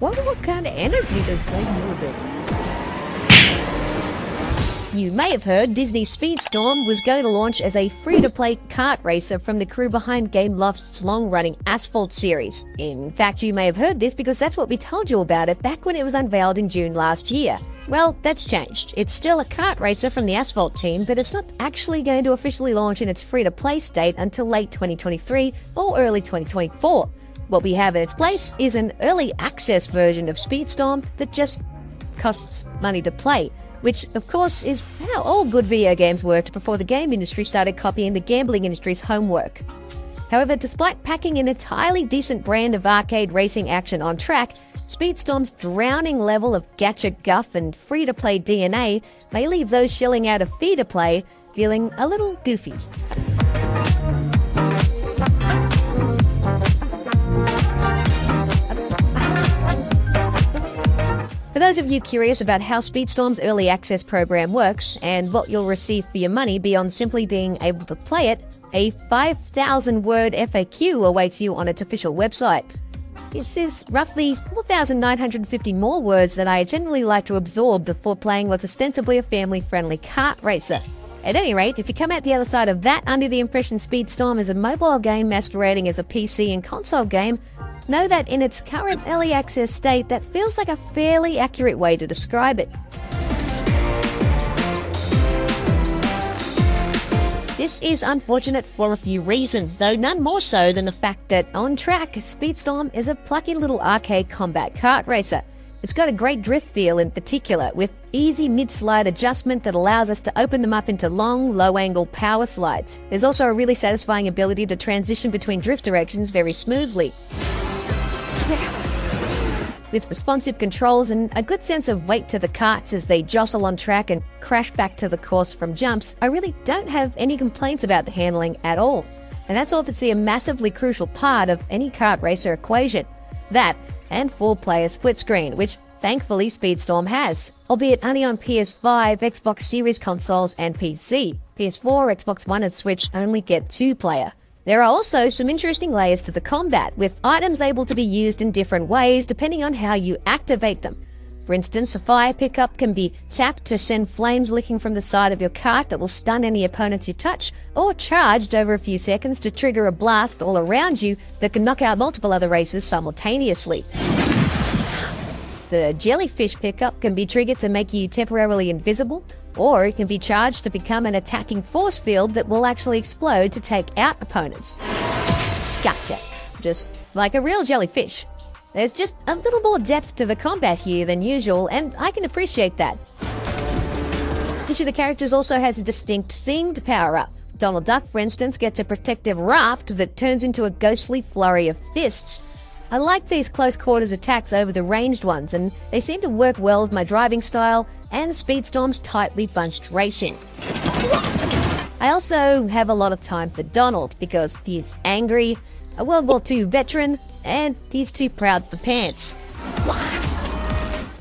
wonder what kind of energy this thing uses. You may have heard Disney Speedstorm was going to launch as a free-to-play kart racer from the crew behind Gameloft's long-running Asphalt series. In fact, you may have heard this because that's what we told you about it back when it was unveiled in June last year. Well, that's changed. It's still a kart racer from the Asphalt team, but it's not actually going to officially launch in its free-to-play state until late 2023 or early 2024. What we have in its place is an early access version of Speedstorm that just costs money to play which of course is how all good video games worked before the game industry started copying the gambling industry's homework. However, despite packing an entirely decent brand of arcade racing action on track, Speedstorm's drowning level of gacha guff and free to play DNA may leave those shelling out a fee to play feeling a little goofy. Those of you curious about how Speedstorm's early access program works and what you'll receive for your money beyond simply being able to play it, a 5,000 word FAQ awaits you on its official website. This is roughly 4,950 more words than I generally like to absorb before playing what's ostensibly a family friendly kart racer. At any rate, if you come out the other side of that under the impression Speedstorm is a mobile game masquerading as a PC and console game, know that in its current early access state, that feels like a fairly accurate way to describe it. This is unfortunate for a few reasons, though none more so than the fact that on track, Speedstorm is a plucky little arcade combat kart racer. It's got a great drift feel in particular, with easy mid-slide adjustment that allows us to open them up into long, low-angle power slides. There's also a really satisfying ability to transition between drift directions very smoothly. With responsive controls and a good sense of weight to the karts as they jostle on track and crash back to the course from jumps, I really don't have any complaints about the handling at all. And that's obviously a massively crucial part of any kart racer equation. That, and four player split screen, which thankfully Speedstorm has, albeit only on PS5, Xbox Series consoles, and PC. PS4, Xbox One, and Switch only get two player. There are also some interesting layers to the combat, with items able to be used in different ways depending on how you activate them. For instance, a fire pickup can be tapped to send flames licking from the side of your kart that will stun any opponents you touch, or charged over a few seconds to trigger a blast all around you that can knock out multiple other racers simultaneously. The jellyfish pickup can be triggered to make you temporarily invisible, or it can be charged to become an attacking force field that will actually explode to take out opponents. Gotcha. Just like a real jellyfish. There's just a little more depth to the combat here than usual, and I can appreciate that. Each of the characters also has a distinct thing to power up. Donald Duck, for instance, gets a protective raft that turns into a ghostly flurry of fists. I like these close quarters attacks over the ranged ones, and they seem to work well with my driving style and Speedstorm's tightly bunched racing. I also have a lot of time for Donald because he's angry, a World War II veteran, and he's too proud for pants.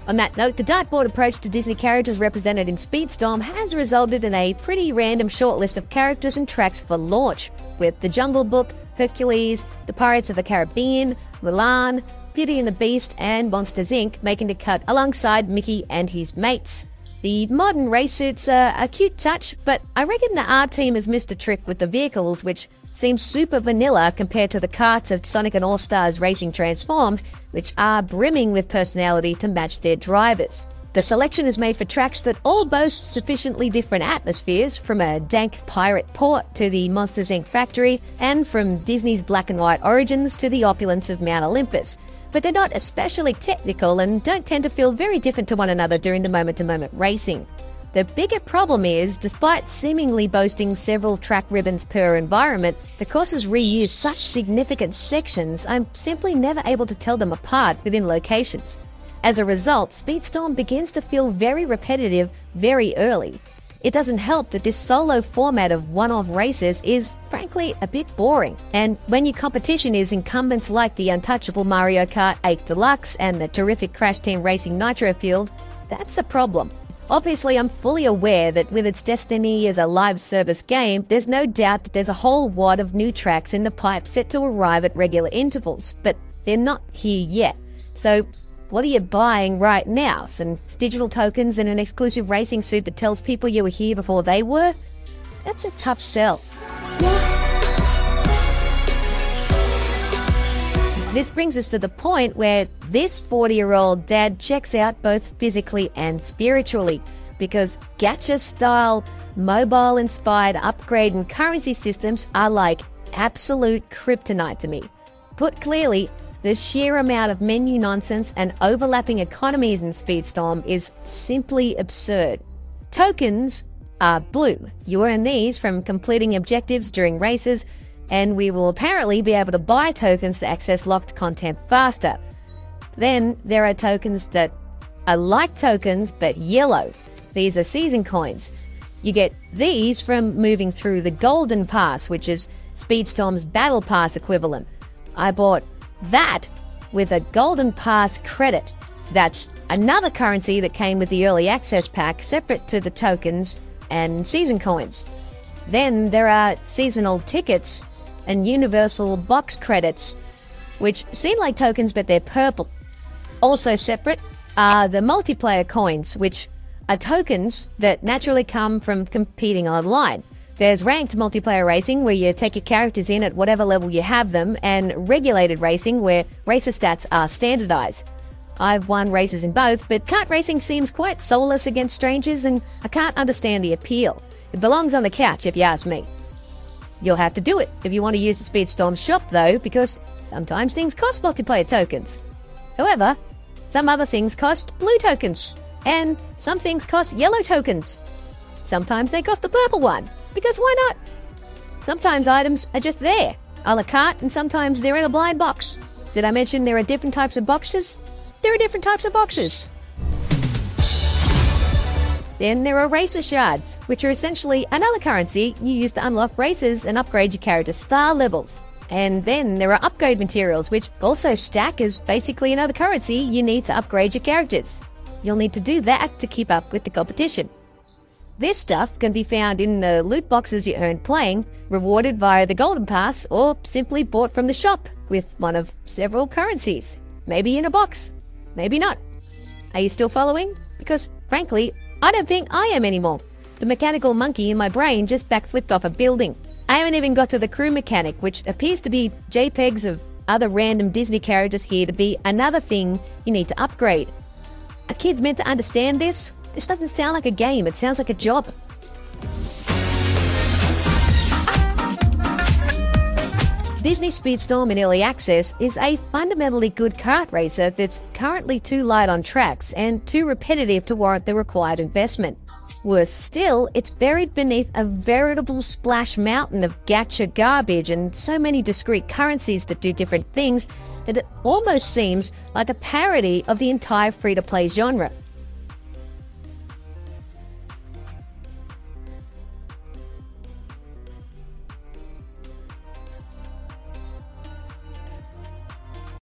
On that note, the dartboard approach to Disney characters represented in Speedstorm has resulted in a pretty random shortlist of characters and tracks for launch, with The Jungle Book, Hercules, The Pirates of the Caribbean, Mulan, Beauty and the Beast, and Monsters Inc. making the cut alongside Mickey and his mates. The modern race suits are uh, a cute touch, but I reckon the art team has missed a trick with the vehicles, which seems super vanilla compared to the karts of Sonic and All Stars Racing Transformed, which are brimming with personality to match their drivers. The selection is made for tracks that all boast sufficiently different atmospheres, from a dank pirate port to the Monsters Inc. factory, and from Disney's black and white origins to the opulence of Mount Olympus. But they're not especially technical and don't tend to feel very different to one another during the moment to moment racing. The bigger problem is, despite seemingly boasting several track ribbons per environment, the courses reuse such significant sections I'm simply never able to tell them apart within locations. As a result, Speedstorm begins to feel very repetitive very early. It doesn't help that this solo format of one off races is, frankly, a bit boring. And when your competition is incumbents like the untouchable Mario Kart 8 Deluxe and the terrific Crash Team Racing Nitro-Fueled, that's a problem. Obviously, I'm fully aware that with its destiny as a live service game, there's no doubt that there's a whole wad of new tracks in the pipe set to arrive at regular intervals, but they're not here yet. So what are you buying right now? Some digital tokens and an exclusive racing suit that tells people you were here before they were? That's a tough sell. This brings us to the point where this 40 year old dad checks out both physically and spiritually because gacha style, mobile inspired upgrade and currency systems are like absolute kryptonite to me. Put clearly, the sheer amount of menu nonsense and overlapping economies in Speedstorm is simply absurd. Tokens are blue. You earn these from completing objectives during races, and we will apparently be able to buy tokens to access locked content faster. Then there are tokens that are like tokens but yellow. These are season coins. You get these from moving through the Golden Pass, which is Speedstorm's Battle Pass equivalent. I bought that with a Golden Pass credit. That's another currency that came with the early access pack, separate to the tokens and season coins. Then there are seasonal tickets and universal box credits, which seem like tokens but they're purple. Also separate are the multiplayer coins, which are tokens that naturally come from competing online. There's ranked multiplayer racing where you take your characters in at whatever level you have them, and regulated racing where racer stats are standardized. I've won races in both, but kart racing seems quite soulless against strangers, and I can't understand the appeal. It belongs on the couch, if you ask me. You'll have to do it if you want to use the Speedstorm shop, though, because sometimes things cost multiplayer tokens. However, some other things cost blue tokens, and some things cost yellow tokens. Sometimes they cost the purple one, because why not? Sometimes items are just there, a la carte, and sometimes they're in a blind box. Did I mention there are different types of boxes? There are different types of boxes. Then there are racer shards, which are essentially another currency you use to unlock races and upgrade your character's star levels. And then there are upgrade materials, which also stack as basically another currency you need to upgrade your characters. You'll need to do that to keep up with the competition. This stuff can be found in the loot boxes you earn playing, rewarded via the Golden Pass, or simply bought from the shop with one of several currencies. Maybe in a box, maybe not. Are you still following? Because, frankly, I don't think I am anymore. The mechanical monkey in my brain just backflipped off a building. I haven't even got to the crew mechanic, which appears to be JPEGs of other random Disney characters here to be another thing you need to upgrade. Are kids meant to understand this? This doesn't sound like a game, it sounds like a job. Disney Speedstorm in Early Access is a fundamentally good kart racer that's currently too light on tracks and too repetitive to warrant the required investment. Worse still, it's buried beneath a veritable splash mountain of gacha garbage and so many discrete currencies that do different things that it almost seems like a parody of the entire free to play genre.